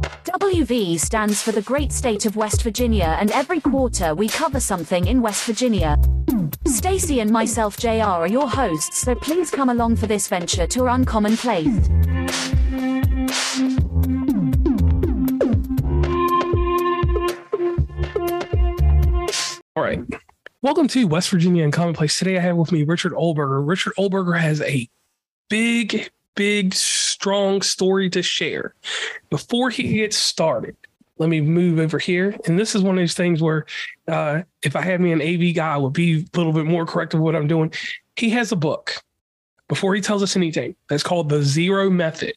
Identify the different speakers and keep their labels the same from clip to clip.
Speaker 1: WV stands for the great state of West Virginia and every quarter we cover something in West Virginia. Stacy and myself JR are your hosts so please come along for this venture to our uncommon place.
Speaker 2: All right. Welcome to West Virginia Uncommon Place. Today I have with me Richard Olberger. Richard Olberger has a big, big, strong story to share. Before he gets started, let me move over here. And this is one of those things where uh, if I had me an AV guy, I would be a little bit more correct of what I'm doing. He has a book before he tells us anything that's called The Zero Method.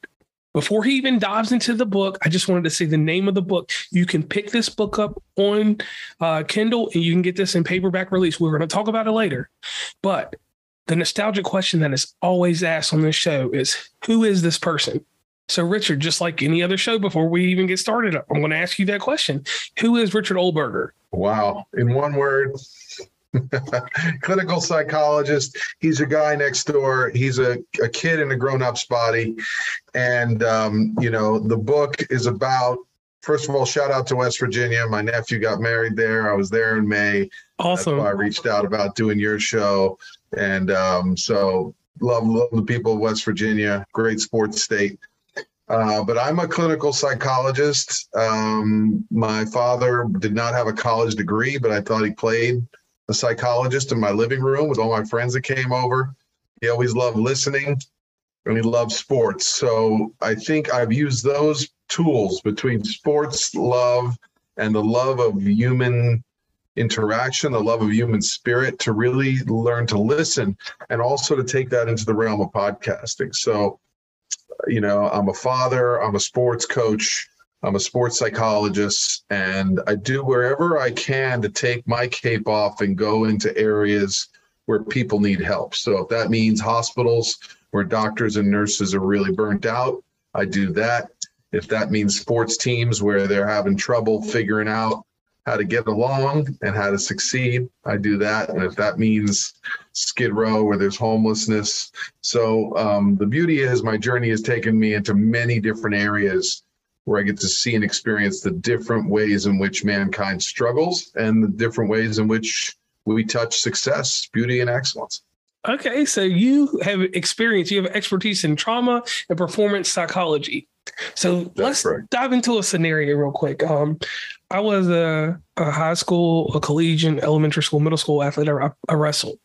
Speaker 2: Before he even dives into the book, I just wanted to say the name of the book. You can pick this book up on uh, Kindle and you can get this in paperback release. We're going to talk about it later. But the nostalgic question that is always asked on this show is who is this person? So, Richard, just like any other show, before we even get started, I'm going to ask you that question. Who is Richard Olberger?
Speaker 3: Wow. In one word, clinical psychologist. He's a guy next door. He's a, a kid in a grown up's body. And, um, you know, the book is about, first of all, shout out to West Virginia. My nephew got married there. I was there in May.
Speaker 2: Awesome.
Speaker 3: I reached out about doing your show. And um, so, love, love the people of West Virginia. Great sports state. Uh, but I'm a clinical psychologist. Um, my father did not have a college degree, but I thought he played a psychologist in my living room with all my friends that came over. He always loved listening and he loved sports. So I think I've used those tools between sports love and the love of human interaction, the love of human spirit to really learn to listen and also to take that into the realm of podcasting. So, you know, I'm a father, I'm a sports coach, I'm a sports psychologist, and I do wherever I can to take my cape off and go into areas where people need help. So if that means hospitals where doctors and nurses are really burnt out, I do that. If that means sports teams where they're having trouble figuring out how to get along and how to succeed, I do that. And if that means Skid Row where there's homelessness. So um, the beauty is my journey has taken me into many different areas where I get to see and experience the different ways in which mankind struggles and the different ways in which we touch success, beauty, and excellence.
Speaker 2: Okay, so you have experience, you have expertise in trauma and performance psychology. So That's let's right. dive into a scenario real quick. Um, I was a, a, high school, a collegiate, elementary school, middle school athlete. I, I wrestled.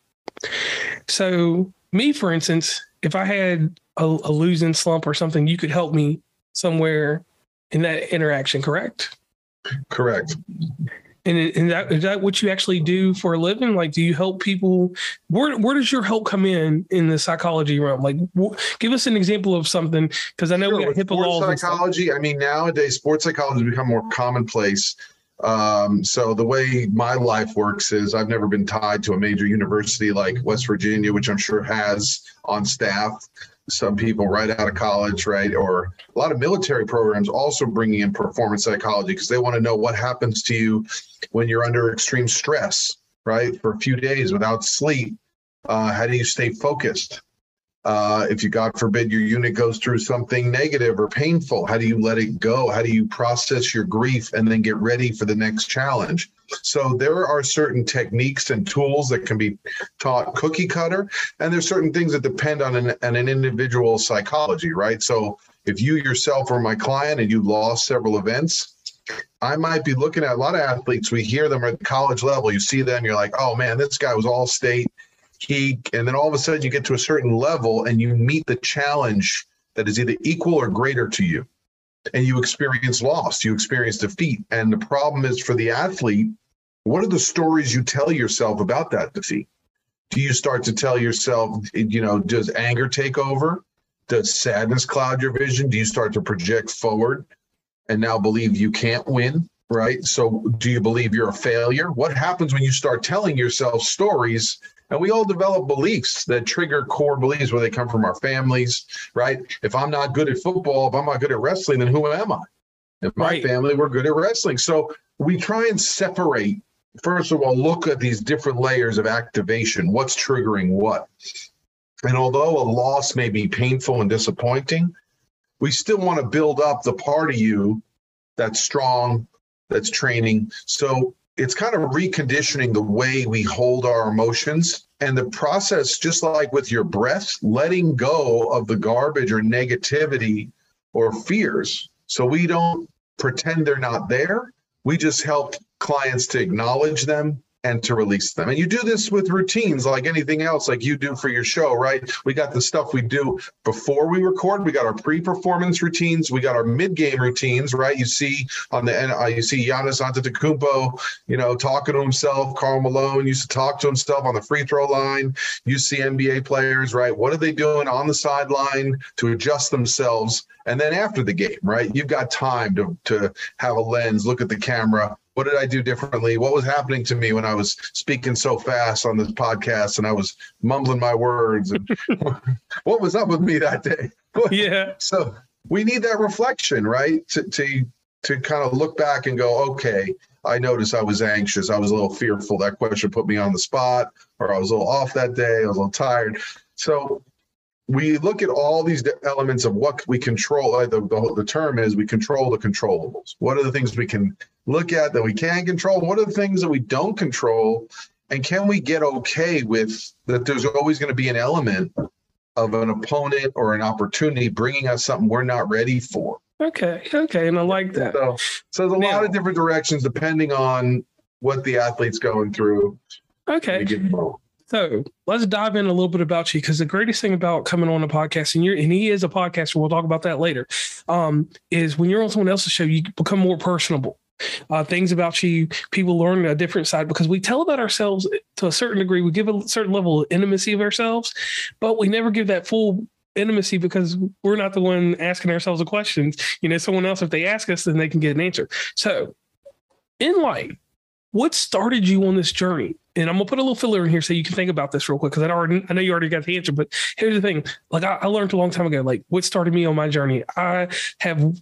Speaker 2: So me, for instance, if I had a, a losing slump or something, you could help me somewhere in that interaction, correct?
Speaker 3: Correct.
Speaker 2: And is that is that what you actually do for a living? Like, do you help people? Where where does your help come in in the psychology realm? Like, give us an example of something because I know sure, we got HIPAA laws.
Speaker 3: Psychology. I mean, nowadays sports psychology has become more commonplace. Um, so the way my life works is I've never been tied to a major university like West Virginia, which I'm sure has on staff some people right out of college, right? Or a lot of military programs also bringing in performance psychology because they want to know what happens to you when you're under extreme stress, right? For a few days without sleep. Uh, how do you stay focused? Uh, if you, God forbid, your unit goes through something negative or painful, how do you let it go? How do you process your grief and then get ready for the next challenge? So there are certain techniques and tools that can be taught cookie cutter, and there's certain things that depend on an, on an individual psychology, right? So if you yourself are my client and you lost several events, I might be looking at a lot of athletes. We hear them at the college level. You see them, you're like, oh man, this guy was all state and then all of a sudden you get to a certain level and you meet the challenge that is either equal or greater to you and you experience loss you experience defeat and the problem is for the athlete what are the stories you tell yourself about that defeat do you start to tell yourself you know does anger take over does sadness cloud your vision do you start to project forward and now believe you can't win right? So, do you believe you're a failure? What happens when you start telling yourself stories? And we all develop beliefs that trigger core beliefs where they come from our families, right? If I'm not good at football, if I'm not good at wrestling, then who am I? In my
Speaker 2: Right.
Speaker 3: family, we're good at wrestling. So we try and separate, first of all, look at these different layers of activation. What's triggering what? And although a loss may be painful and disappointing, we still want to build up the part of you that's strong, that's training. So it's kind of reconditioning the way we hold our emotions and the process, just like with your breath, letting go of the garbage or negativity or fears. So we don't pretend they're not there. We just help clients to acknowledge them and to release them. And you do this with routines like anything else, like you do for your show, right? We got the stuff we do before we record. We got our pre-performance routines. We got our mid-game routines, right? You see on the end, uh, you see Giannis Antetokounmpo, you know, talking to himself. Karl Malone used to talk to himself on the free throw line. You see NBA players, right? What are they doing on the sideline to adjust themselves? And then after the game, right? You've got time to to have a lens, look at the camera. What did I do differently? What was happening to me when I was speaking so fast on this podcast and I was mumbling my words? And what was up with me that day?
Speaker 2: Yeah.
Speaker 3: So we need that reflection, right? To to to kind of look back and go, okay, I noticed I was anxious. I was a little fearful. That question put me on the spot, or I was a little off that day. I was a little tired. So we look at all these elements of what we control. Uh, the, the, the term is we control the controllables. What are the things we can look at that we can control? What are the things that we don't control? And can we get okay with that? There's always going to be an element of an opponent or an opportunity bringing us something we're not ready for.
Speaker 2: Okay. Okay. And I like that.
Speaker 3: So, so there's a lot of different directions depending on what the athlete's going through.
Speaker 2: Okay. So let's dive in a little bit about you because the greatest thing about coming on a podcast and you're and he is a podcaster, we'll talk about that later. Um, is when you're on someone else's show, you become more personable. Uh, things about you, people learn a different side because we tell about ourselves to a certain degree. We give a certain level of intimacy of ourselves, but we never give that full intimacy because we're not the one asking ourselves the questions. You know, someone else, if they ask us, then they can get an answer. So, in life, what started you on this journey? And I'm gonna put a little filler in here so you can think about this real quick because I already I know you already got the answer, but here's the thing: like I, I learned a long time ago, like what started me on my journey. I have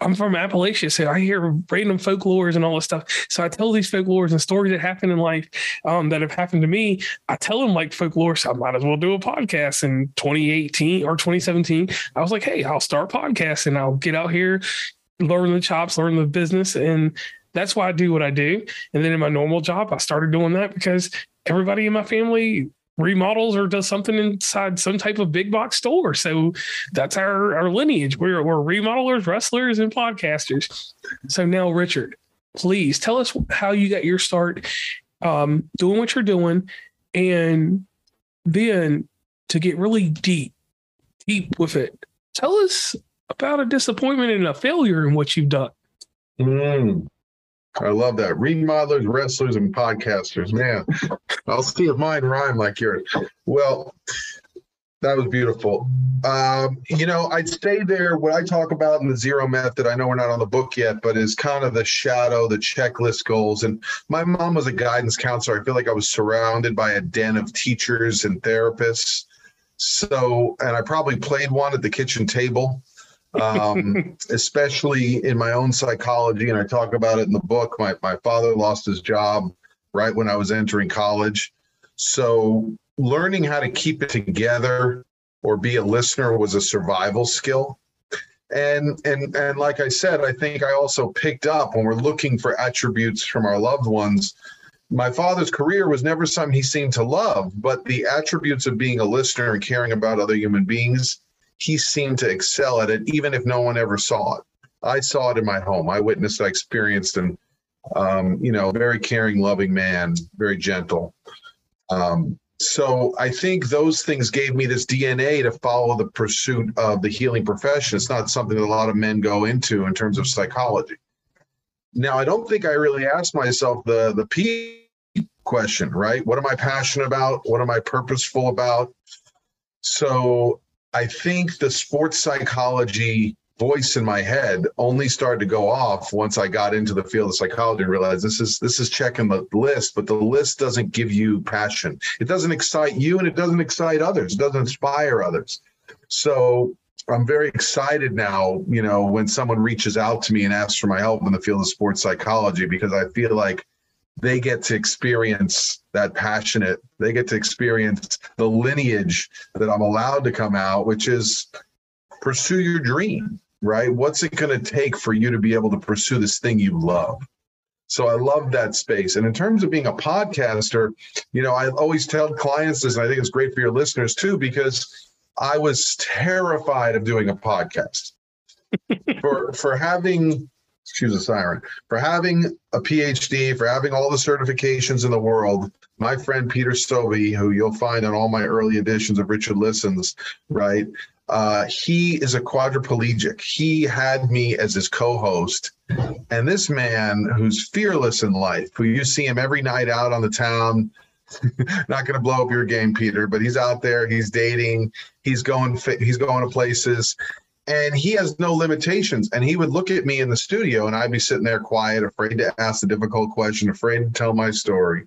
Speaker 2: I'm from Appalachia, so I hear random folklores and all this stuff. So I tell these folklores and stories that happen in life um, that have happened to me. I tell them like folklore, so I might as well do a podcast. In 2018 or 2017, I was like, hey, I'll start podcasting. I'll get out here, learn the chops, learn the business, and that's why I do what I do. And then in my normal job, I started doing that because everybody in my family remodels or does something inside some type of big box store. So that's our, our lineage. We're, we're remodelers, wrestlers, and podcasters. So now, Richard, please tell us how you got your start um, doing what you're doing. And then to get really deep, deep with it, tell us about a disappointment and a failure in what you've done.
Speaker 3: Mm. I love that. Remodelers, wrestlers, and podcasters. Man, I'll see if mine rhyme like yours. Well, that was beautiful. Um, you know, I'd stay there. What I talk about in the zero method, I know we're not on the book yet, but is kind of the shadow, the checklist goals. And my mom was a guidance counselor. I feel like I was surrounded by a den of teachers and therapists. So, and I probably played one at the kitchen table um, especially in my own psychology. And I talk about it in the book. My, my father lost his job right when I was entering college. So learning how to keep it together or be a listener was a survival skill. And and and like I said, I think I also picked up when we're looking for attributes from our loved ones. My father's career was never something he seemed to love, but the attributes of being a listener and caring about other human beings he seemed to excel at it, even if no one ever saw it. I saw it in my home. I witnessed, I experienced, and um, you know, very caring, loving man, very gentle. Um, so I think those things gave me this DNA to follow the pursuit of the healing profession. It's not something that a lot of men go into in terms of psychology. Now, I don't think I really asked myself the the P question, right? What am I passionate about? What am I purposeful about? So I think the sports psychology voice in my head only started to go off once I got into the field of psychology and realized this is this is checking the list, but the list doesn't give you passion. It doesn't excite you and it doesn't excite others. It doesn't inspire others. So I'm very excited now, you know, when someone reaches out to me and asks for my help in the field of sports psychology because I feel like they get to experience that passionate, they get to experience the lineage that I'm allowed to come out, which is pursue your dream right? What's it going to take for you to be able to pursue this thing you love? So I love that space. And in terms of being a podcaster, you know, I always tell clients this, and I think it's great for your listeners too, because I was terrified of doing a podcast. for for having excuse the siren, for having a PhD, for having all the certifications in the world, my friend Peter Stovey, who you'll find on all my early editions of Richard Listens, right? Uh, he is a quadriplegic. He had me as his co-host, and this man who's fearless in life, who you see him every night out on the town. not going to blow up your game, Peter, but he's out there. He's dating. He's going. He's going to places, and he has no limitations. And he would look at me in the studio, and I'd be sitting there quiet, afraid to ask the difficult question, afraid to tell my story.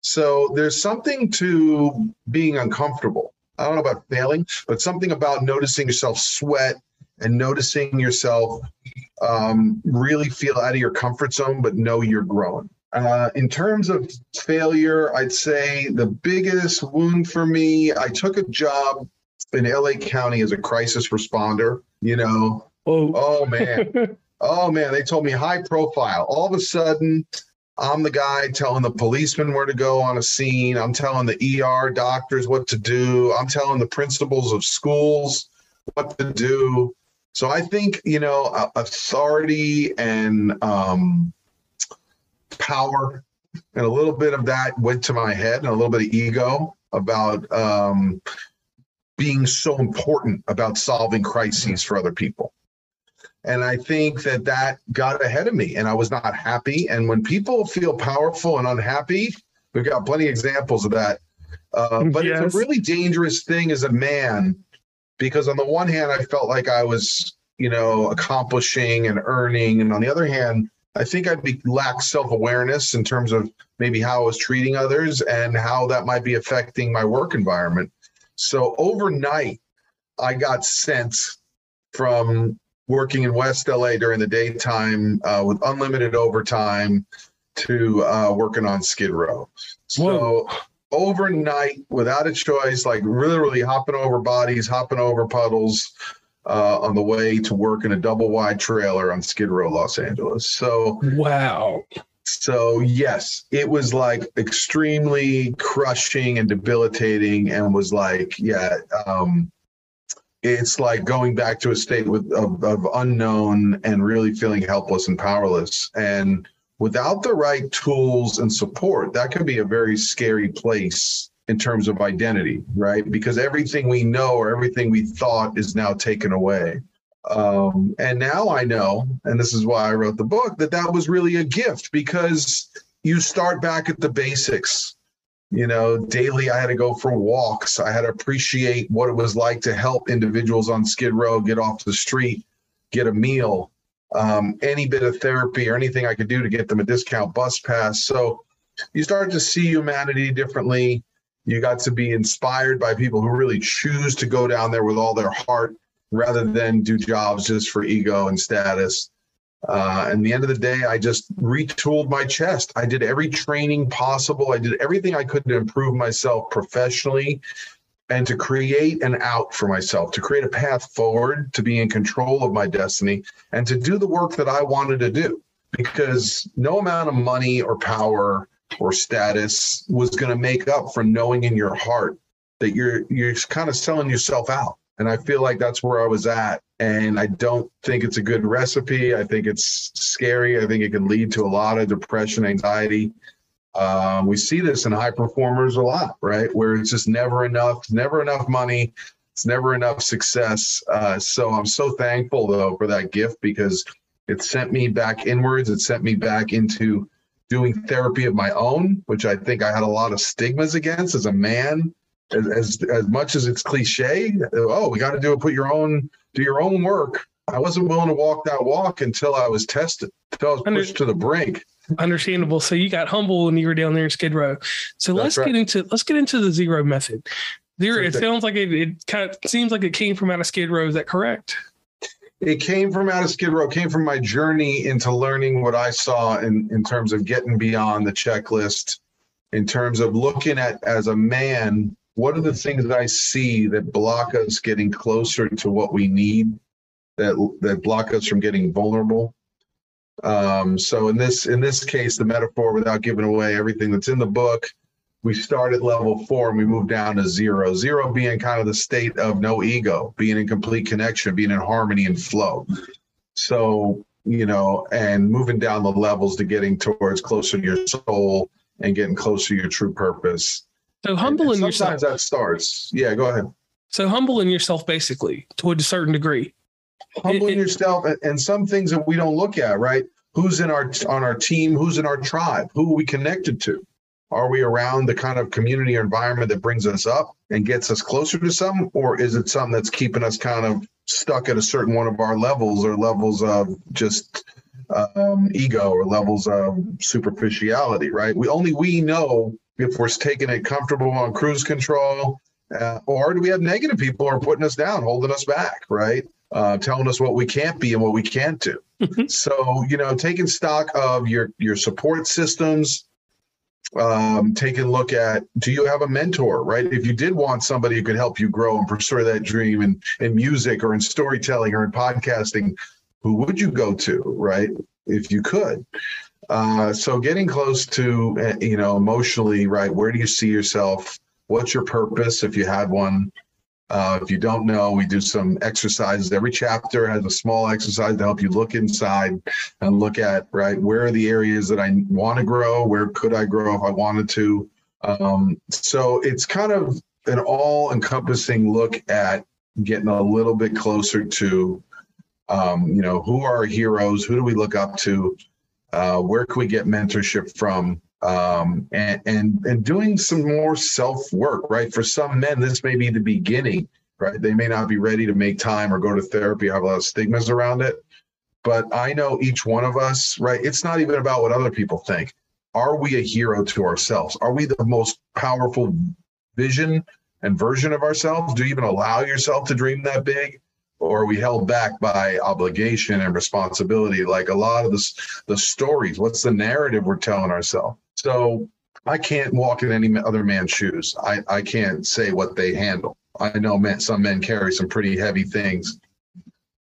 Speaker 3: So there's something to being uncomfortable I don't know about failing, but something about noticing yourself sweat and noticing yourself um, really feel out of your comfort zone, but know you're growing. Uh, in terms of failure, I'd say the biggest wound for me, I took a job in LA County as a crisis responder. You know, oh, oh man, oh man, they told me high profile. All of a sudden, I'm the guy telling the policeman where to go on a scene. I'm telling the ER doctors what to do. I'm telling the principals of schools what to do. So I think, you know, authority and um, power and a little bit of that went to my head and a little bit of ego about um, being so important about solving crises for other people. And I think that that got ahead of me and I was not happy. And when people feel powerful and unhappy, we've got plenty of examples of that. Uh, but yes. it's a really dangerous thing as a man because, on the one hand, I felt like I was, you know, accomplishing and earning. And on the other hand, I think I'd be lack self awareness in terms of maybe how I was treating others and how that might be affecting my work environment. So overnight, I got sent from working in West LA during the daytime uh, with unlimited overtime to uh, working on Skid Row. So Whoa. overnight, without a choice, like literally hopping over bodies, hopping over puddles uh, on the way to work in a double wide trailer on Skid Row, Los Angeles. So
Speaker 2: wow.
Speaker 3: So yes, it was like extremely crushing and debilitating, and was like, yeah, um, it's like going back to a state with, of, of unknown and really feeling helpless and powerless. And without the right tools and support, that can be a very scary place in terms of identity, right? Because everything we know or everything we thought is now taken away. Um, and now I know, and this is why I wrote the book, that that was really a gift because you start back at the basics. You know daily i had to go for walks. I had to appreciate what it was like to help individuals on skid row get off the street get a meal um, any bit of therapy or anything i could do to get them a discount bus pass. So you start to see humanity differently. You got to be inspired by people who really choose to go down there with all their heart rather than do jobs just for ego and status uh, and the end of the day, I just retooled my chest. I did every training possible. I did everything I could to improve myself professionally and to create an out for myself, to create a path forward, to be in control of my destiny, and to do the work that I wanted to do. Because no amount of money or power or status was going to make up for knowing in your heart that you're you're kind of selling yourself out. And I feel like that's where I was at and I don't think it's a good recipe. I think it's scary. I think it can lead to a lot of depression, anxiety. Um, we see this in high performers a lot, right? Where it's just never enough, never enough money, it's never enough success. Uh, so I'm so thankful though for that gift because it sent me back inwards. It sent me back into doing therapy of my own, which I think I had a lot of stigmas against as a man. As as, as much as it's cliche, oh, we got to do it. Put your own do your own work. I wasn't willing to walk that walk until I was tested, until I was
Speaker 2: Under-
Speaker 3: pushed to the brink.
Speaker 2: Understandable. So you got humble when you were down there in Skid Row. So
Speaker 3: That's
Speaker 2: let's
Speaker 3: right.
Speaker 2: get into let's get into the zero method. There, it sounds like it, it kind of seems like it came from out of Skid Row. Is that correct?
Speaker 3: It came from out of Skid Row, came from my journey into learning what I saw in, in terms of getting beyond the checklist, in terms of looking at as a man, what are the things that I see that block us getting closer to what we need, that that block us from getting vulnerable. Um, so in this in this case, the metaphor, without giving away everything that's in the book, we start at level four and we move down to zero. Zero being kind of the state of no ego, being in complete connection, being in harmony and flow. So, you know, and moving down the levels to getting towards closer to your soul and getting closer to your true purpose.
Speaker 2: So humble
Speaker 3: And
Speaker 2: yourself.
Speaker 3: sometimes that starts. Yeah, go ahead.
Speaker 2: So humble in yourself basically to a certain degree.
Speaker 3: Humbling
Speaker 2: it-
Speaker 3: yourself and, and some things that we don't look at, right? Who's in our on our team? Who's in our tribe? Who are we connected to? Are we around the kind of community or environment that brings us up and gets us closer to something? Or is it something that's keeping us kind of stuck at a certain one of our levels or levels of just um, ego or levels of superficiality, right? We only we know if we're taking it comfortable on cruise control, uh, or do we have negative people who are putting us down, holding us back, right? Uh, telling us what we can't be and what we can't do. so you know, taking stock of your your support systems, um, taking a look at do you have a mentor, right? If you did want somebody who could help you grow and pursue that dream in, in music or in storytelling or in podcasting, who would you go to, right? If you could. Uh, so getting close to, uh, you know, emotionally, right? Where do you see yourself? What's your purpose if you had one? Uh, if you don't know, we do some exercises. Every chapter has a small exercise to help you look inside and look at right where are the areas that I want to grow, where could I grow if I wanted to. Um, so it's kind of an all-encompassing look at getting a little bit closer to, um, you know, who are our heroes? Who do we look up to? Uh, where can we get mentorship from? um, and and and doing some more self work. Right, for some men, this may be the beginning. Right, they may not be ready to make time or go to therapy. Have a lot of stigmas around it. But I know each one of us. Right, it's not even about what other people think. Are we a hero to ourselves? Are we the most powerful vision and version of ourselves? Do you even allow yourself to dream that big? Or are we held back by obligation and responsibility? Like a lot of the, the stories, what's the narrative we're telling ourselves? So I can't walk in any other man's shoes. I, I can't say what they handle. I know men, some men carry some pretty heavy things.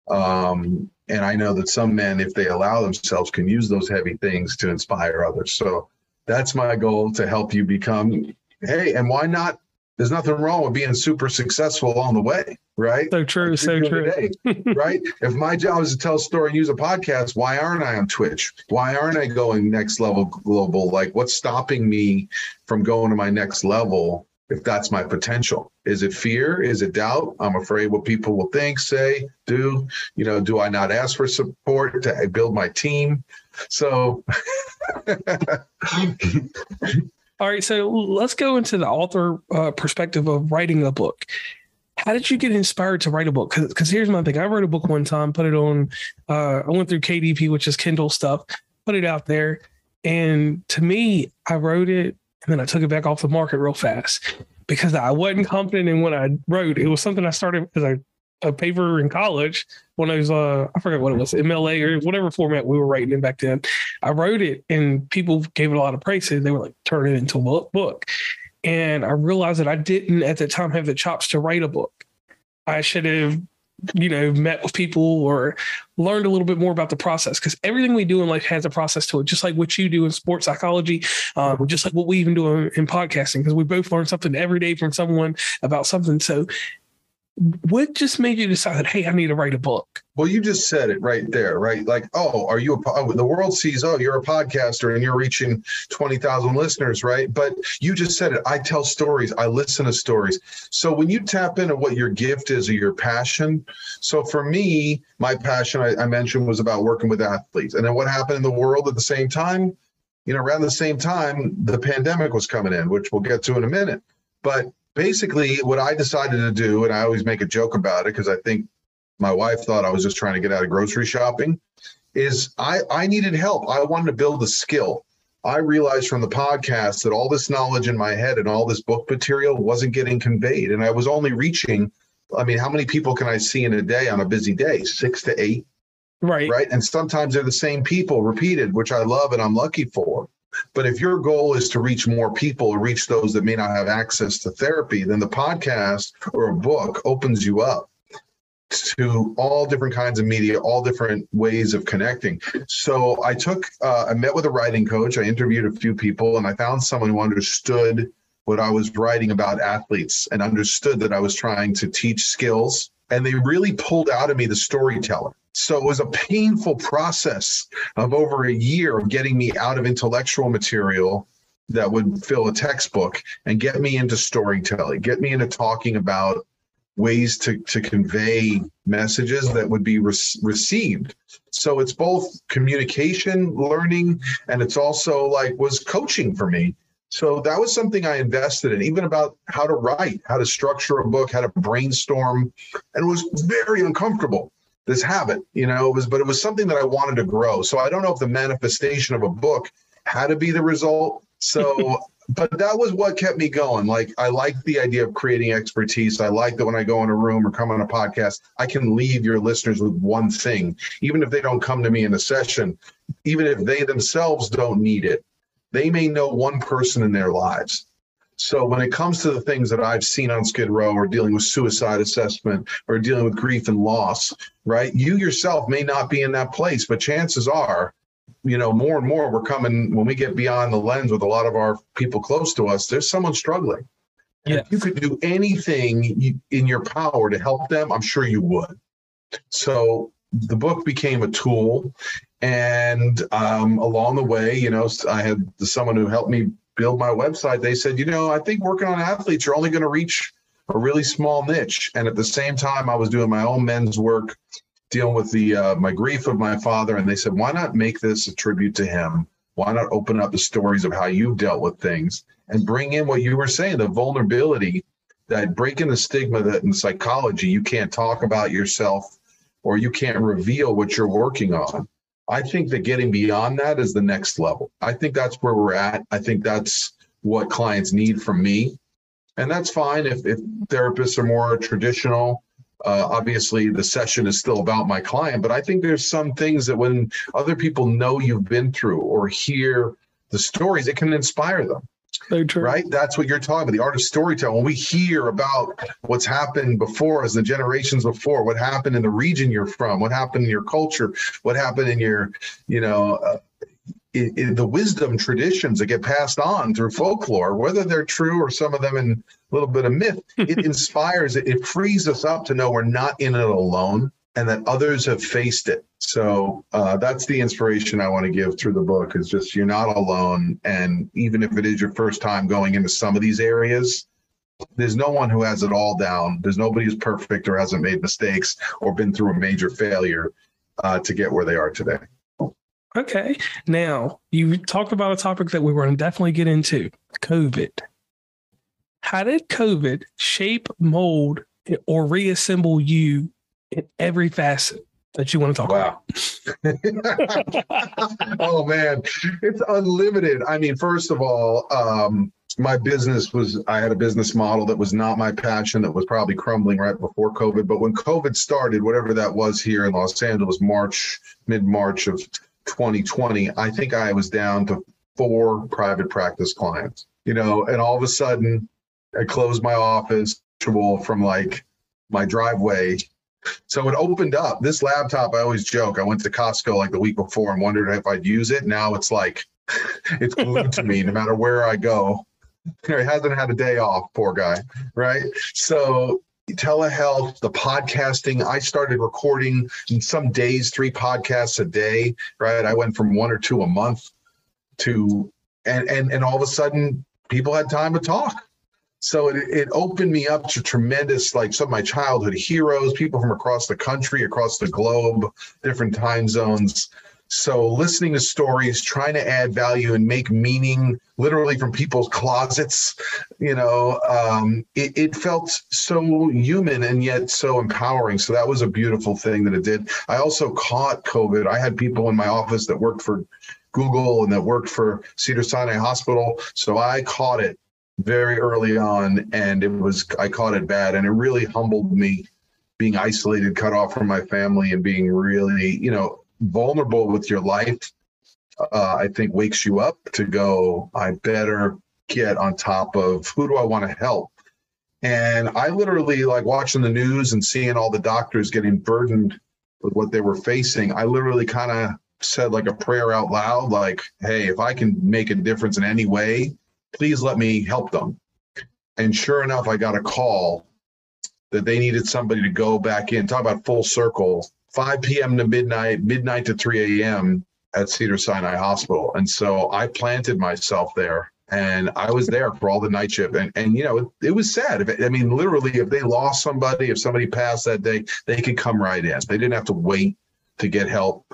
Speaker 3: Um, and I know that some men, if they allow themselves, can use those heavy things to inspire others. So that's my goal to help you become, hey, and why not? There's nothing wrong with being super successful on the way, right?
Speaker 2: So true.
Speaker 3: Like
Speaker 2: So true.
Speaker 3: today, right? If my job is to tell a story and use a podcast, why aren't I on Twitch? Why aren't I going next level global? Like, what's stopping me from going to my next level if that's my potential? Is it fear? Is it doubt? I'm afraid what people will think, say, do. You know, do I not ask for support to build my team? So,
Speaker 2: All right, so let's go into the author uh, perspective of writing a book. How did you get inspired to write a book? Because here's my thing: I wrote a book one time, put it on. Uh, I went through KDP, which is Kindle stuff, put it out there, and to me, I wrote it and then I took it back off the market real fast because I wasn't confident in what I wrote. It was something I started as a, a paper in college when I was uh I forget what it was MLA or whatever format we were writing in back then. I wrote it and people gave it a lot of praises. They were like, turn it into a book- book. And I realized that I didn't at the time have the chops to write a book. I should have, you know, met with people or learned a little bit more about the process because everything we do in life has a process to it, just like what you do in sports psychology, um, just like what we even do in, in podcasting, because we both learn something every day from someone about something. So, what just made you decide, hey, I need to write a book?
Speaker 3: Well, you just said it right there, right? Like, oh, are you a po- oh, the world sees, oh, you're a podcaster and you're reaching 20,000 listeners, right? But you just said it. I tell stories, I listen to stories. So when you tap into what your gift is or your passion, so for me, my passion I, I mentioned was about working with athletes. And then what happened in the world at the same time? You know, around the same time, the pandemic was coming in, which we'll get to in a minute. But basically, what I decided to do, and I always make a joke about it because I think My wife thought I was just trying to get out of grocery shopping. Is I I needed help. I wanted to build a skill. I realized from the podcast that all this knowledge in my head and all this book material wasn't getting conveyed, and I was only reaching. I mean, how many people can I see in a day on a busy day? Six to eight,
Speaker 2: Right.
Speaker 3: right? And sometimes they're the same people repeated, which I love and I'm lucky for. But if your goal is to reach more people reach those that may not have access to therapy, then the podcast or a book opens you up to all different kinds of media, all different ways of connecting. So I took, uh, I met with a writing coach, I interviewed a few people, and I found someone who understood what I was writing about athletes and understood that I was trying to teach skills. And they really pulled out of me the storyteller. So it was a painful process of over a year of getting me out of intellectual material that would fill a textbook and get me into storytelling, get me into talking about ways to, to convey messages that would be re- received. So it's both communication, learning, and it's also like was coaching for me. So that was something I invested in, even about how to write, how to structure a book, how to brainstorm, and it was very uncomfortable this habit you know it was but it was something that i wanted to grow. So i don't know if the manifestation of a book had to be the result. So but that was what kept me going. Like i like the idea of creating expertise. I like that when i go in a room or come on a podcast i can leave your listeners with one thing. Even if they don't come to me in a session even if they themselves don't need it they may know one person in their lives so when it comes to the things that I've seen on Skid Row or dealing with suicide assessment or dealing with grief and loss, right? You yourself may not be in that place, but chances are, you know, more and more we're coming when we get beyond the lens with a lot of our people close to us, there's someone struggling.
Speaker 2: Yeah.
Speaker 3: If you could do anything in your power to help them, I'm sure you would. So the book became a tool. And um, along the way, you know, I had someone who helped me build my website, they said, you know, I think working on athletes, you're only going to reach a really small niche. And at the same time, I was doing my own men's work, dealing with the uh, my grief of my father, and they said, why not make this a tribute to him? Why not open up the stories of how you've dealt with things and bring in what you were saying, the vulnerability, that breaking the stigma that in psychology you can't talk about yourself or you can't reveal what you're working on. I think that getting beyond that is the next level. I think that's where we're at. I think that's what clients need from me. And that's fine if, if therapists are more traditional. Uh, obviously, the session is still about my client, but I think there's some things that when other people know you've been through or hear the stories, it can inspire them.
Speaker 2: So true.
Speaker 3: Right? That's what you're talking about, the art of storytelling. When we hear about what's happened before us, the generations before, what happened in the region you're from, what happened in your culture, what happened in your, you know, uh, in, in the wisdom traditions that get passed on through folklore, whether they're true or some of them in a little bit of myth, it inspires, it, it frees us up to know we're not in it alone and that others have faced it. So uh, that's the inspiration I want to give through the book is just you're not alone. And even if it is your first time going into some of these areas, there's no one who has it all down. There's nobody who's perfect or hasn't made mistakes or been through a major failure uh, to get where they are today.
Speaker 2: Okay. Now, you talked about a topic that we were going to definitely get into COVID. How did COVID shape, mold, or reassemble you in every facet that you want to talk
Speaker 3: wow. about? oh man, it's unlimited. I mean, first of all, um, my business was I had a business model that was not my passion that was probably crumbling right before COVID. But when COVID started, whatever that was here in Los Angeles, March, mid March of 2020, I think I was down to four private practice clients. You know, and all of a sudden, I closed my office from like my driveway so it opened up. This laptop, I always joke. I went to Costco like the week before and wondered if I'd use it. Now it's like it's glued to me no matter where I go. It hasn't had a day off, poor guy. Right. So telehealth, the podcasting, I started recording in some days, three podcasts a day. Right. I went from one or two a month to and and and all of a sudden people had time to talk so it, it opened me up to tremendous like some of my childhood heroes people from across the country across the globe different time zones So listening to stories, trying to add value and make meaning literally from people's closets, you know, um, it, it, felt so human and yet so empowering. So that was a beautiful thing that it did. I also caught COVID. I had people in my office that worked for Google and that worked for Cedar Sinai Hospital. So I caught it very early on and it was, I caught it bad and it really humbled me being isolated, cut off from my family and being really, you know, vulnerable with your life, uh, I think wakes you up to go, I better get on top of who do I want to help? And I literally like watching the news and seeing all the doctors getting burdened with what they were facing. I literally kind of said like a prayer out loud, like, hey, if I can make a difference in any way, please let me help them. And sure enough, I got a call that they needed somebody to go back in, talk about full circle 5 p.m. to midnight, midnight to 3 a.m. at Cedar Sinai Hospital. And so I planted myself there and I was there for all the night shift. And, and you know, it, it was sad. If, I mean, literally, if they lost somebody, if somebody passed that day, they could come right in. They didn't have to wait to get help.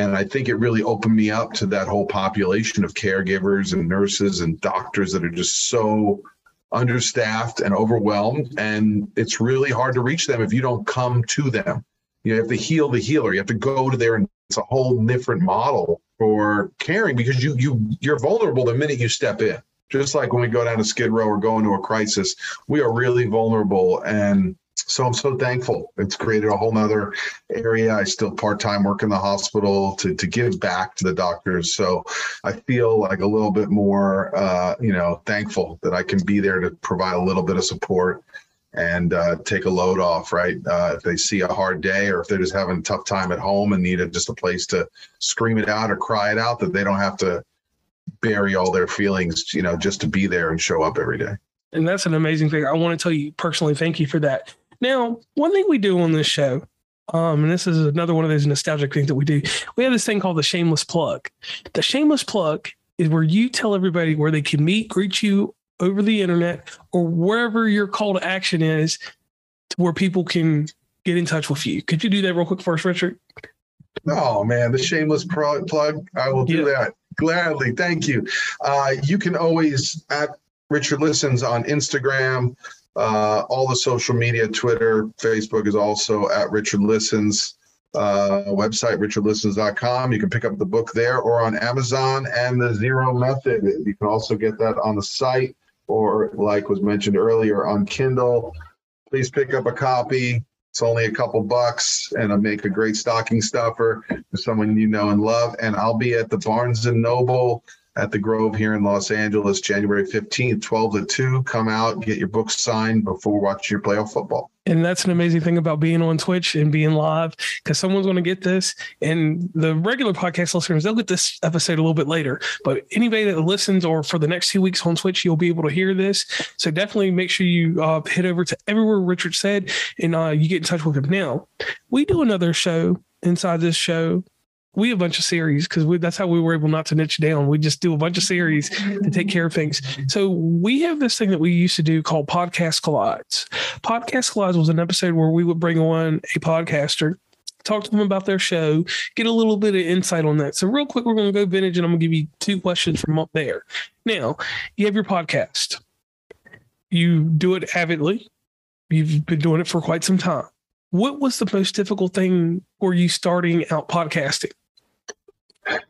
Speaker 3: And I think it really opened me up to that whole population of caregivers and nurses and doctors that are just so understaffed and overwhelmed. And it's really hard to reach them if you don't come to them. You have to heal the healer. You have to go to there, and it's a whole different model for caring because you you you're vulnerable the minute you step in. Just like when we go down to Skid Row or go into a crisis, we are really vulnerable. And so I'm so thankful. It's created a whole nother area. I still part-time work in the hospital to, to give back to the doctors. So I feel like a little bit more, uh, you know, thankful that I can be there to provide a little bit of support and uh, take a load off, right? Uh, if they see a hard day or if they're just having a tough time at home and need a, just a place to scream it out or cry it out, that they don't have to bury all their feelings, you know, just to be there and show up every day.
Speaker 2: And that's an amazing thing. I want to tell you personally, thank you for that. Now, one thing we do on this show, um, and this is another one of those nostalgic things that we do, we have this thing called the shameless plug. The shameless plug is where you tell everybody where they can meet, greet you, over the internet or wherever your call to action is to where people can get in touch with you. Could you do that real quick first, Richard?
Speaker 3: Oh man, the shameless pro- plug. I will do yeah. that gladly. Thank you. Uh, you can always at Richard Listens on Instagram, uh, all the social media, Twitter, Facebook is also at Richard Listens. Uh, website richardlistens.com. You can pick up the book there or on Amazon and the Zero Method. You can also get that on the site or like was mentioned earlier on Kindle, please pick up a copy. It's only a couple bucks, and it'll make a great stocking stuffer for someone you know and love. And I'll be at the Barnes and Noble at the Grove here in Los Angeles, January 15th, 12 to 2. Come out, get your books signed before watching your playoff football.
Speaker 2: And that's an amazing thing about being on Twitch and being live because someone's going to get this. And the regular podcast listeners, they'll get this episode a little bit later. But anybody that listens or for the next two weeks on Twitch, you'll be able to hear this. So definitely make sure you uh, head over to everywhere Richard said and uh, you get in touch with him. Now, we do another show inside this show we have a bunch of series because that's how we were able not to niche down. We just do a bunch of series to take care of things. So we have this thing that we used to do called Podcast Collides. Podcast Collides was an episode where we would bring on a podcaster, talk to them about their show, get a little bit of insight on that. So real quick, we're going to go vintage and I'm going to give you two questions from up there. Now, you have your podcast. You do it avidly. You've been doing it for quite some time. What was the most difficult thing for you starting out podcasting?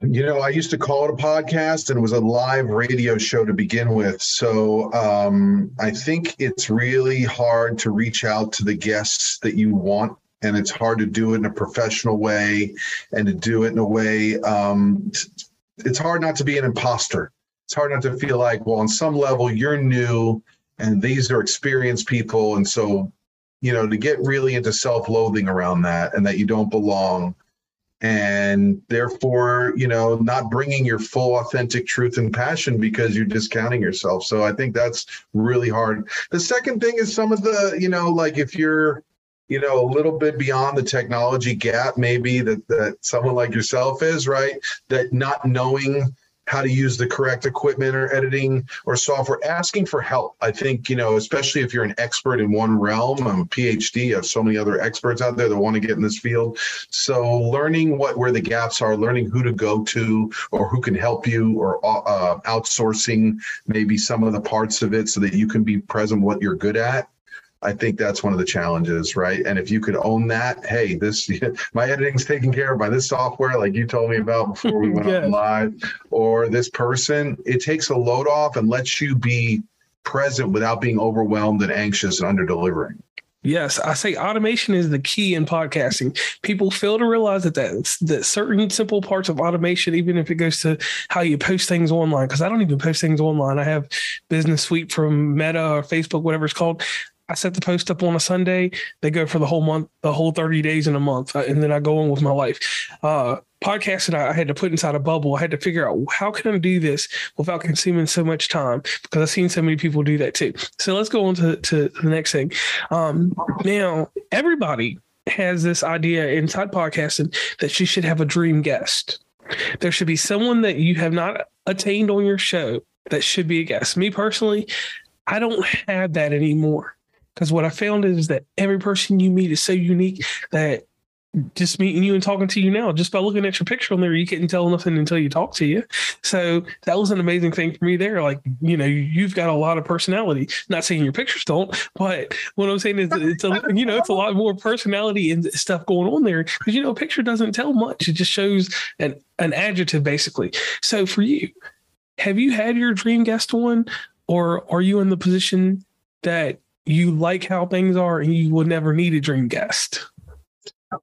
Speaker 3: You know, I used to call it a podcast and it was a live radio show to begin with. So um, I think it's really hard to reach out to the guests that you want. And it's hard to do it in a professional way and to do it in a way. Um, it's hard not to be an imposter. It's hard not to feel like, well, on some level, you're new and these are experienced people. And so you know, to get really into self loathing around that and that you don't belong. And therefore, you know, not bringing your full authentic truth and passion because you're discounting yourself. So I think that's really hard. The second thing is some of the, you know, like if you're, you know, a little bit beyond the technology gap, maybe that, that someone like yourself is, right? That not knowing how to use the correct equipment or editing or software, asking for help. I think, you know, especially if you're an expert in one realm, I'm a PhD, I have so many other experts out there that want to get in this field. So learning what where the gaps are, learning who to go to or who can help you or uh, outsourcing maybe some of the parts of it so that you can be present what you're good at I think that's one of the challenges, right? And if you could own that, hey, this my editing's taken care of by this software, like you told me about before we went yes. on live, or this person, it takes a load off and lets you be present without being overwhelmed and anxious and under delivering.
Speaker 2: Yes, I say automation is the key in podcasting. People fail to realize that that, that certain simple parts of automation, even if it goes to how you post things online, because I don't even post things online. I have Business Suite from Meta or Facebook, whatever it's called. I set the post up on a Sunday. They go for the whole month, the whole 30 days in a month. Uh, and then I go on with my life. Uh, podcasting, I had to put inside a bubble. I had to figure out how can I do this without consuming so much time because I've seen so many people do that too. So let's go on to, to the next thing. Um, now, everybody has this idea inside podcasting that you should have a dream guest. There should be someone that you have not attained on your show that should be a guest. Me personally, I don't have that anymore. Because what I found is that every person you meet is so unique that just meeting you and talking to you now, just by looking at your picture on there, you couldn't tell nothing until you talk to you. So that was an amazing thing for me there. Like, you know, you've got a lot of personality. Not saying your pictures don't, but what I'm saying is it's a you know, it's a lot more personality and stuff going on there. Because you know, a picture doesn't tell much. It just shows an an adjective basically. So for you, have you had your dream guest one? Or are you in the position that you like how things are and you will never need a dream guest?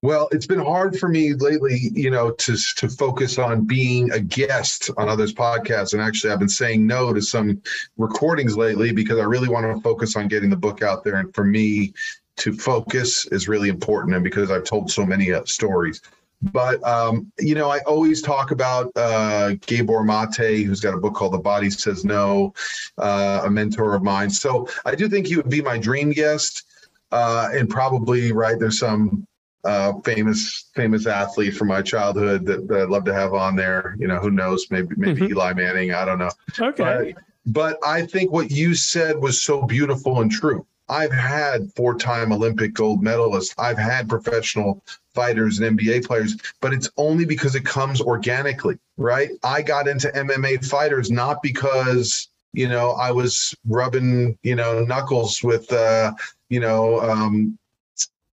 Speaker 3: Well, it's been hard for me lately, you know, to to focus on being a guest on others' podcasts. And actually, I've been saying no to some recordings lately because I really want to focus on getting the book out there. And for me, to focus is really important, and because I've told so many uh, stories. But um, you know, I always talk about uh, Gabor Mate, who's got a book called "The Body Says No," uh, a mentor of mine. So I do think he would be my dream guest, uh, and probably right there's some uh, famous famous athlete from my childhood that, that, I'd love to have on there. You know, who knows? Maybe maybe mm-hmm. Eli Manning. I don't know.
Speaker 2: Okay.
Speaker 3: But, but I think what you said was so beautiful and true. I've had four-time Olympic gold medalists. I've had professional fighters and NBA players, but it's only because it comes organically, right? I got into MMA fighters not because, you know, I was rubbing, you know, knuckles with, uh, you know, um,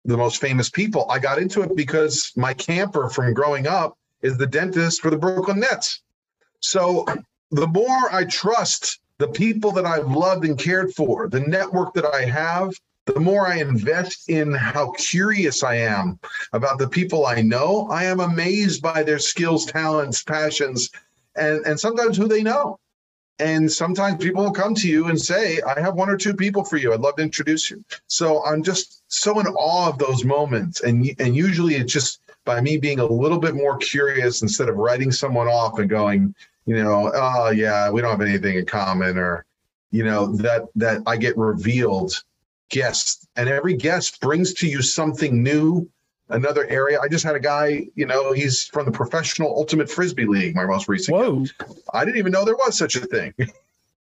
Speaker 3: the most famous people. I got into it because my camper from growing up is the dentist for the Brooklyn Nets. So the more I trust the people that I've loved and cared for, the network that I have, the more I invest in how curious I am about the people I know, I am amazed by their skills, talents, passions, and, and sometimes who they know. And sometimes people will come to you and say, I have one or two people for you. I'd love to introduce you. So I'm just so in awe of those moments. And, and usually it's just by me being a little bit more curious instead of writing someone off and going, you know, oh yeah, we don't have anything in common or, you know, that that I get revealed guest, and every guest brings to you something new, another area. I just had a guy, you know, he's from the Professional Ultimate Frisbee League, my most recent.
Speaker 2: Whoa!
Speaker 3: I didn't even know there was such a thing.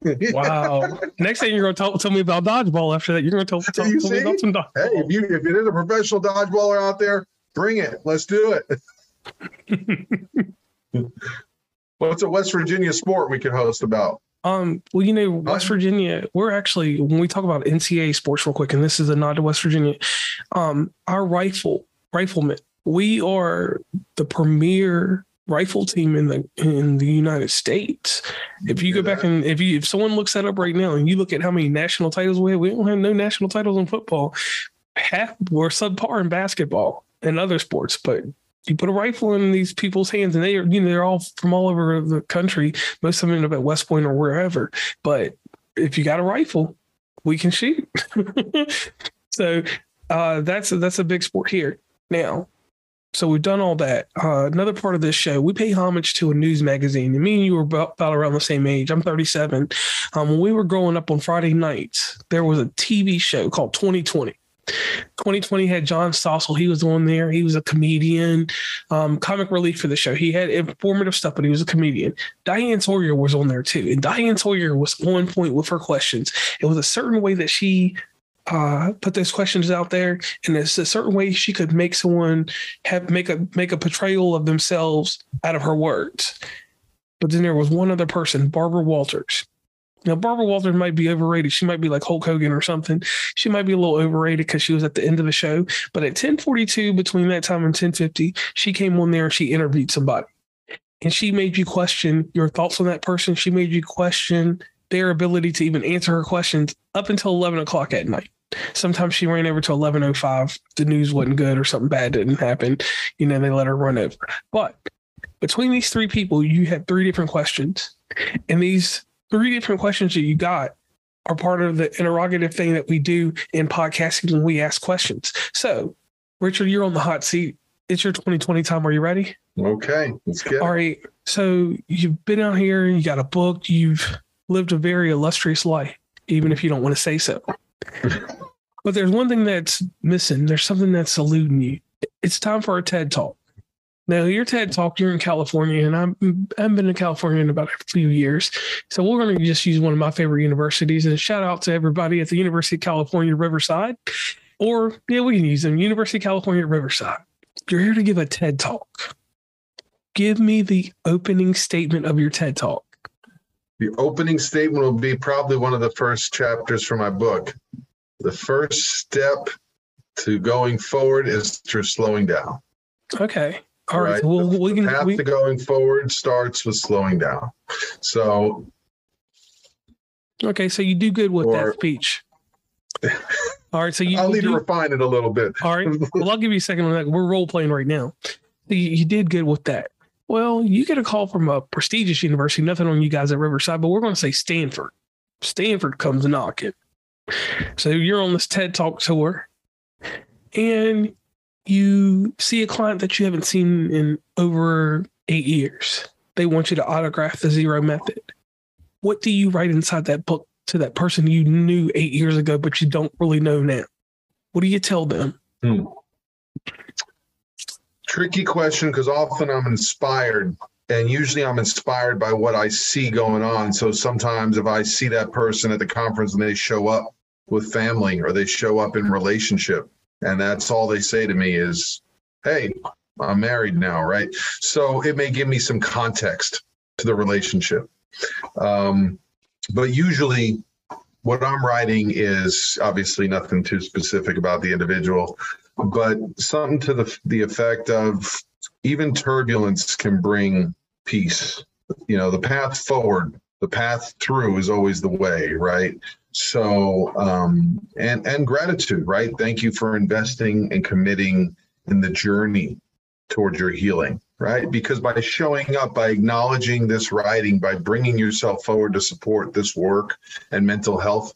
Speaker 2: wow! Next thing you're going to tell, tell me about dodgeball. After that, you're going to tell, tell, tell me about some dodgeball.
Speaker 3: Hey, if you if it is a professional dodgeballer out there, bring it. Let's do it. What's a West Virginia sport we could host about?
Speaker 2: Um, well, you know, West Virginia, we're actually when we talk about NCAA sports real quick, and this is a nod to West Virginia. Um, our rifle riflemen, we are the premier rifle team in the in the United States. If you go back and if you if someone looks that up right now and you look at how many national titles we have, we don't have no national titles in football. Half we're subpar in basketball and other sports, but you put a rifle in these people's hands and they are, you know, they're all from all over the country. Most of them end up at West Point or wherever. But if you got a rifle, we can shoot. so uh, that's a, that's a big sport here. Now, so we've done all that. Uh, another part of this show, we pay homage to a news magazine. And me and you were about, about around the same age. I'm 37. Um, when we were growing up on Friday nights, there was a TV show called 2020 2020 had John Stossel. He was on there. He was a comedian, um, comic relief for the show. He had informative stuff, but he was a comedian. Diane Sawyer was on there too. And Diane Sawyer was on point with her questions. It was a certain way that she uh, put those questions out there, and it's a certain way she could make someone have make a make a portrayal of themselves out of her words. But then there was one other person, Barbara Walters. Now, Barbara Walters might be overrated. She might be like Hulk Hogan or something. She might be a little overrated because she was at the end of the show. But at 1042, between that time and 1050, she came on there and she interviewed somebody. And she made you question your thoughts on that person. She made you question their ability to even answer her questions up until 11 o'clock at night. Sometimes she ran over to 11:05. The news wasn't good or something bad didn't happen. You know, they let her run over. But between these three people, you had three different questions, and these three different questions that you got are part of the interrogative thing that we do in podcasting when we ask questions. So, Richard, you're on the hot seat. It's your 2020 time. Are you ready?
Speaker 3: Okay, let's get.
Speaker 2: All right. So you've been out here. You got a book. You've lived a very illustrious life, even if you don't want to say so. but there's one thing that's missing. There's something that's eluding you. It's time for a TED talk. Now, your TED talk, you're in California, and I'm, I haven't been in California in about a few years. So we're going to just use one of my favorite universities and shout out to everybody at the University of California, Riverside. Or, yeah, we can use them, University of California, Riverside. You're here to give a TED talk. Give me the opening statement of your TED talk.
Speaker 3: The opening statement will be probably one of the first chapters for my book. The first step to going forward is through slowing down.
Speaker 2: Okay. All right. right. Well,
Speaker 3: the,
Speaker 2: we
Speaker 3: can.
Speaker 2: The
Speaker 3: path
Speaker 2: we,
Speaker 3: to going forward starts with slowing down. So.
Speaker 2: Okay, so you do good with or, that speech. All right, so you.
Speaker 3: I'll need
Speaker 2: do,
Speaker 3: to refine it a little bit.
Speaker 2: All right. Well, I'll give you a second on that. We're role playing right now. You, you did good with that. Well, you get a call from a prestigious university. Nothing on you guys at Riverside, but we're going to say Stanford. Stanford comes knocking. So you're on this TED Talk tour, and you see a client that you haven't seen in over eight years. They want you to autograph the zero method. What do you write inside that book to that person you knew eight years ago, but you don't really know now? What do you tell them? Hmm.
Speaker 3: Tricky question because often I'm inspired, and usually I'm inspired by what I see going on. So sometimes if I see that person at the conference and they show up with family or they show up in relationship, and that's all they say to me is, "Hey, I'm married now, right?" So it may give me some context to the relationship. Um, but usually, what I'm writing is obviously nothing too specific about the individual, but something to the the effect of even turbulence can bring peace. You know, the path forward, the path through is always the way, right? So, um, and and gratitude, right? Thank you for investing and committing in the journey towards your healing, right? Because by showing up, by acknowledging this writing, by bringing yourself forward to support this work and mental health,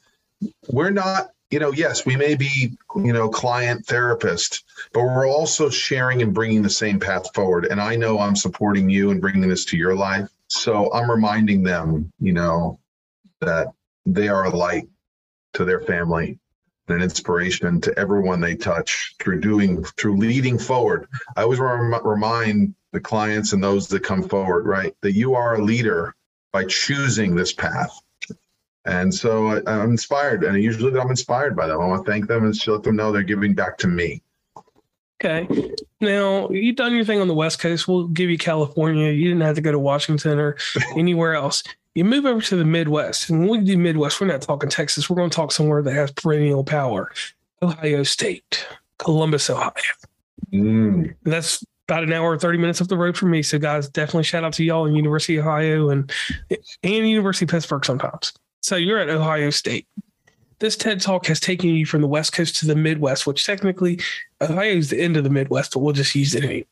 Speaker 3: we're not, you know, yes, we may be, you know, client therapist, but we're also sharing and bringing the same path forward. And I know I'm supporting you and bringing this to your life. So I'm reminding them, you know, that they are a light to their family and an inspiration to everyone they touch through doing through leading forward i always rem- remind the clients and those that come forward right that you are a leader by choosing this path and so I, am inspired and usually i'm inspired by them i want to thank them and let them know they're giving back to me
Speaker 2: Okay. Now you've done your thing on the West Coast. We'll give you California. You didn't have to go to Washington or anywhere else. You move over to the Midwest, and when we do Midwest, we're not talking Texas. We're going to talk somewhere that has perennial power. Ohio State, Columbus, Ohio. Mm. That's about an hour or 30 minutes up the road from me. So guys, definitely shout out to y'all in University of Ohio and and University of Pittsburgh sometimes. So you're at Ohio State. This TED Talk has taken you from the West Coast to the Midwest, which technically Ohio is the end of the Midwest, but we'll just use it anyway.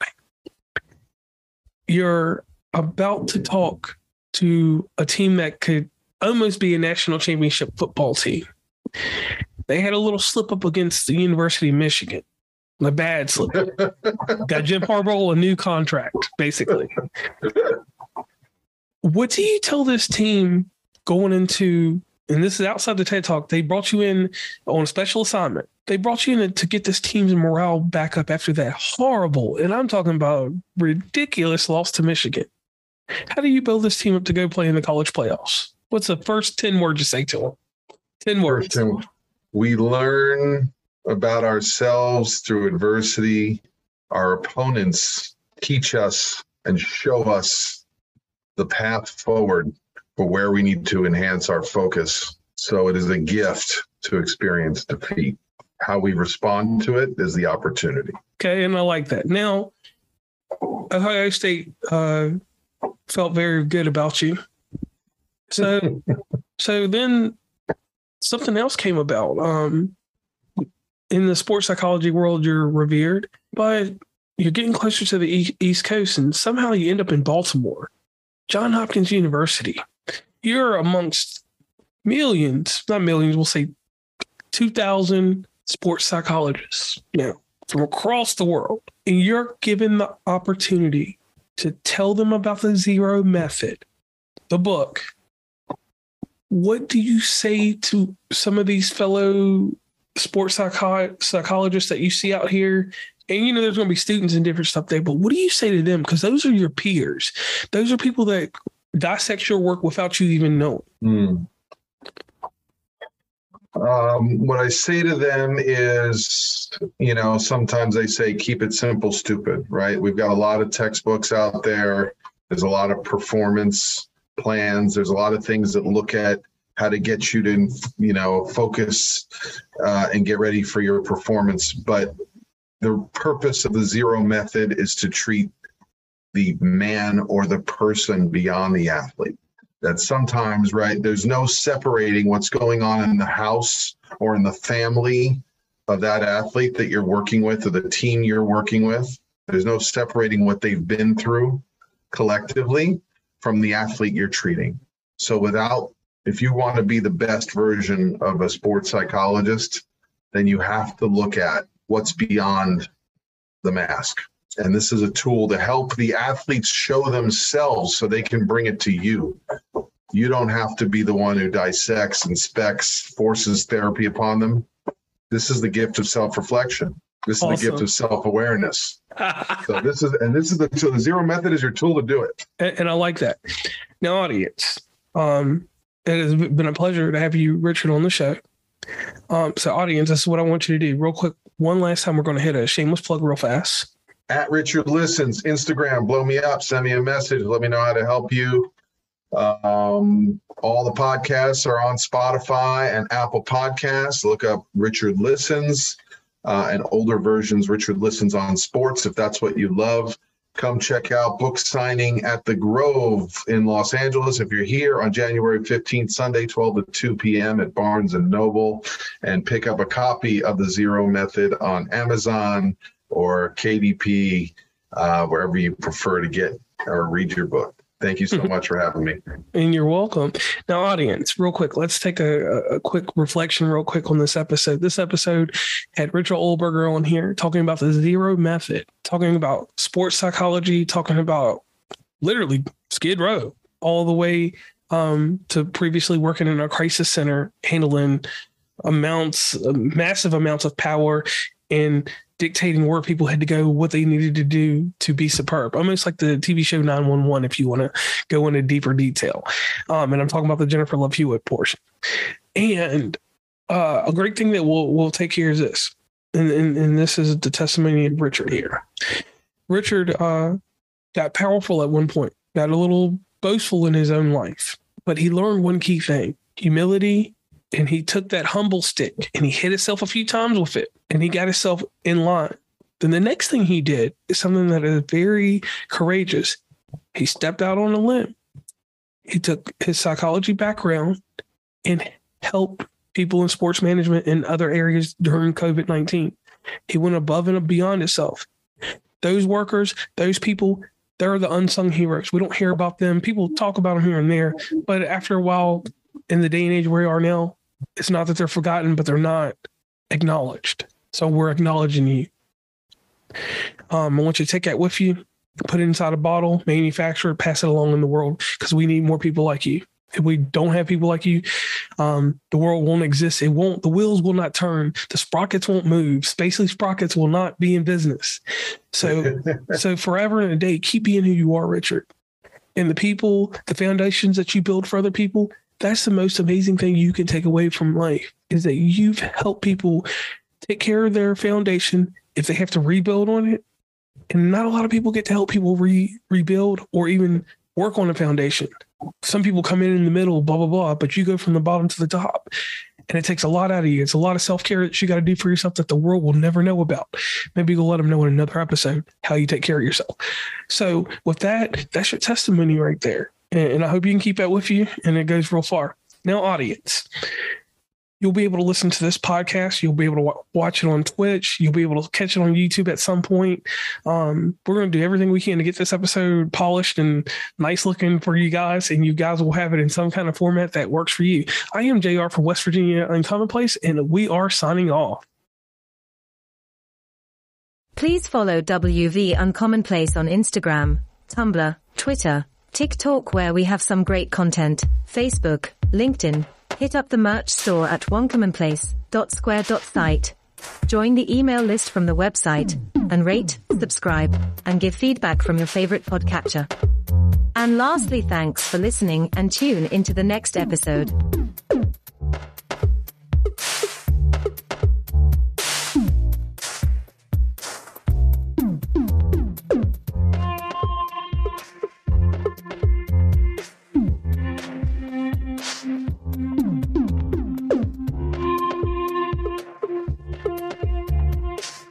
Speaker 2: You're about to talk to a team that could almost be a national championship football team. They had a little slip up against the University of Michigan. A bad slip. Got Jim Harbaugh a new contract, basically. what do you tell this team going into and this is outside the TED Talk, they brought you in on a special assignment. They brought you in to get this team's morale back up after that horrible, and I'm talking about ridiculous loss to Michigan. How do you build this team up to go play in the college playoffs? What's the first 10 words you say to them? 10 words.
Speaker 3: Tim, we learn about ourselves through adversity. Our opponents teach us and show us the path forward for where we need to enhance our focus. So it is a gift to experience defeat. How we respond to it is the opportunity.
Speaker 2: Okay, and I like that. Now, Ohio State uh, felt very good about you. So, so then something else came about. Um, in the sports psychology world, you're revered, but you're getting closer to the East Coast, and somehow you end up in Baltimore, John Hopkins University. You're amongst millions, not millions, we'll say 2,000 sports psychologists now from across the world, and you're given the opportunity to tell them about the zero method, the book. What do you say to some of these fellow sports psycho- psychologists that you see out here? And you know, there's going to be students and different stuff there, but what do you say to them? Because those are your peers. Those are people that dissect your work without you even knowing.
Speaker 3: Mm. Um, what I say to them is, you know, sometimes they say, keep it simple, stupid, right? We've got a lot of textbooks out there. There's a lot of performance plans. There's a lot of things that look at how to get you to, you know, focus uh, and get ready for your performance. But the purpose of the zero method is to treat the man or the person beyond the athlete that sometimes, right, there's no separating what's going on in the house or in the family of that athlete that you're working with or the team you're working with. There's no separating what they've been through collectively from the athlete you're treating. So, without, if you want to be the best version of a sports psychologist, then you have to look at what's beyond the mask. And this is a tool to help the athletes show themselves so they can bring it to you. You don't have to be the one who dissects, inspects, forces therapy upon them. This is the gift of self reflection. This is awesome. the gift of self awareness. so this is, and this is the tool. The zero method is your tool to do it.
Speaker 2: And, and I like that. Now, audience, um, it has been a pleasure to have you, Richard, on the show. Um, so, audience, this is what I want you to do. Real quick, one last time, we're going to hit a shameless plug real fast
Speaker 3: at Richard Listens, Instagram, blow me up, send me a message, let me know how to help you. Um, all the podcasts are on Spotify and Apple Podcasts. Look up Richard Listens uh, and older versions, Richard Listens on Sports, if that's what you love. Come check out book signing at the Grove in Los Angeles. If you're here on January 15th, Sunday, 12 to 2 p.m. at Barnes and Noble, and pick up a copy of the Zero Method on Amazon, or KDP, uh, wherever you prefer to get or read your book. Thank you so much for having me.
Speaker 2: And you're welcome. Now, audience, real quick, let's take a, a quick reflection, real quick, on this episode. This episode had Richard Olberger on here talking about the zero method, talking about sports psychology, talking about literally Skid Row, all the way um, to previously working in a crisis center, handling amounts, massive amounts of power and dictating where people had to go, what they needed to do to be superb. Almost like the TV show 911, if you want to go into deeper detail. Um, and I'm talking about the Jennifer Love Hewitt portion. And uh, a great thing that we'll, we'll take here is this. And, and, and this is the testimony of Richard here. Richard uh, got powerful at one point, got a little boastful in his own life, but he learned one key thing humility and he took that humble stick and he hit himself a few times with it and he got himself in line. Then the next thing he did is something that is very courageous. He stepped out on a limb. He took his psychology background and helped people in sports management and other areas during COVID 19. He went above and beyond himself. Those workers, those people, they're the unsung heroes. We don't hear about them. People talk about them here and there, but after a while, in the day and age where we are now, it's not that they're forgotten, but they're not acknowledged. So we're acknowledging you. Um, I want you to take that with you, put it inside a bottle, manufacture it, pass it along in the world because we need more people like you. if we don't have people like you, um, the world won't exist. It won't. The wheels will not turn. The sprockets won't move. Spacely sprockets will not be in business. So, so forever and a day, keep being who you are, Richard. And the people, the foundations that you build for other people, that's the most amazing thing you can take away from life is that you've helped people take care of their foundation if they have to rebuild on it. And not a lot of people get to help people re- rebuild or even work on a foundation. Some people come in in the middle, blah, blah, blah, but you go from the bottom to the top. And it takes a lot out of you. It's a lot of self care that you got to do for yourself that the world will never know about. Maybe you'll let them know in another episode how you take care of yourself. So, with that, that's your testimony right there. And, I hope you can keep that with you and it goes real far. Now, audience, you'll be able to listen to this podcast. You'll be able to watch it on Twitch. You'll be able to catch it on YouTube at some point. Um, we're going to do everything we can to get this episode polished and nice looking for you guys, and you guys will have it in some kind of format that works for you. I am JR from West Virginia Uncommonplace, and we are signing off.
Speaker 4: Please follow WV Uncommonplace on Instagram, Tumblr, Twitter, TikTok, where we have some great content, Facebook, LinkedIn, Hit up the merch store at uncommonplace.square.site. Join the email list from the website and rate, subscribe, and give feedback from your favorite podcatcher. And lastly, thanks for listening and tune into the next episode.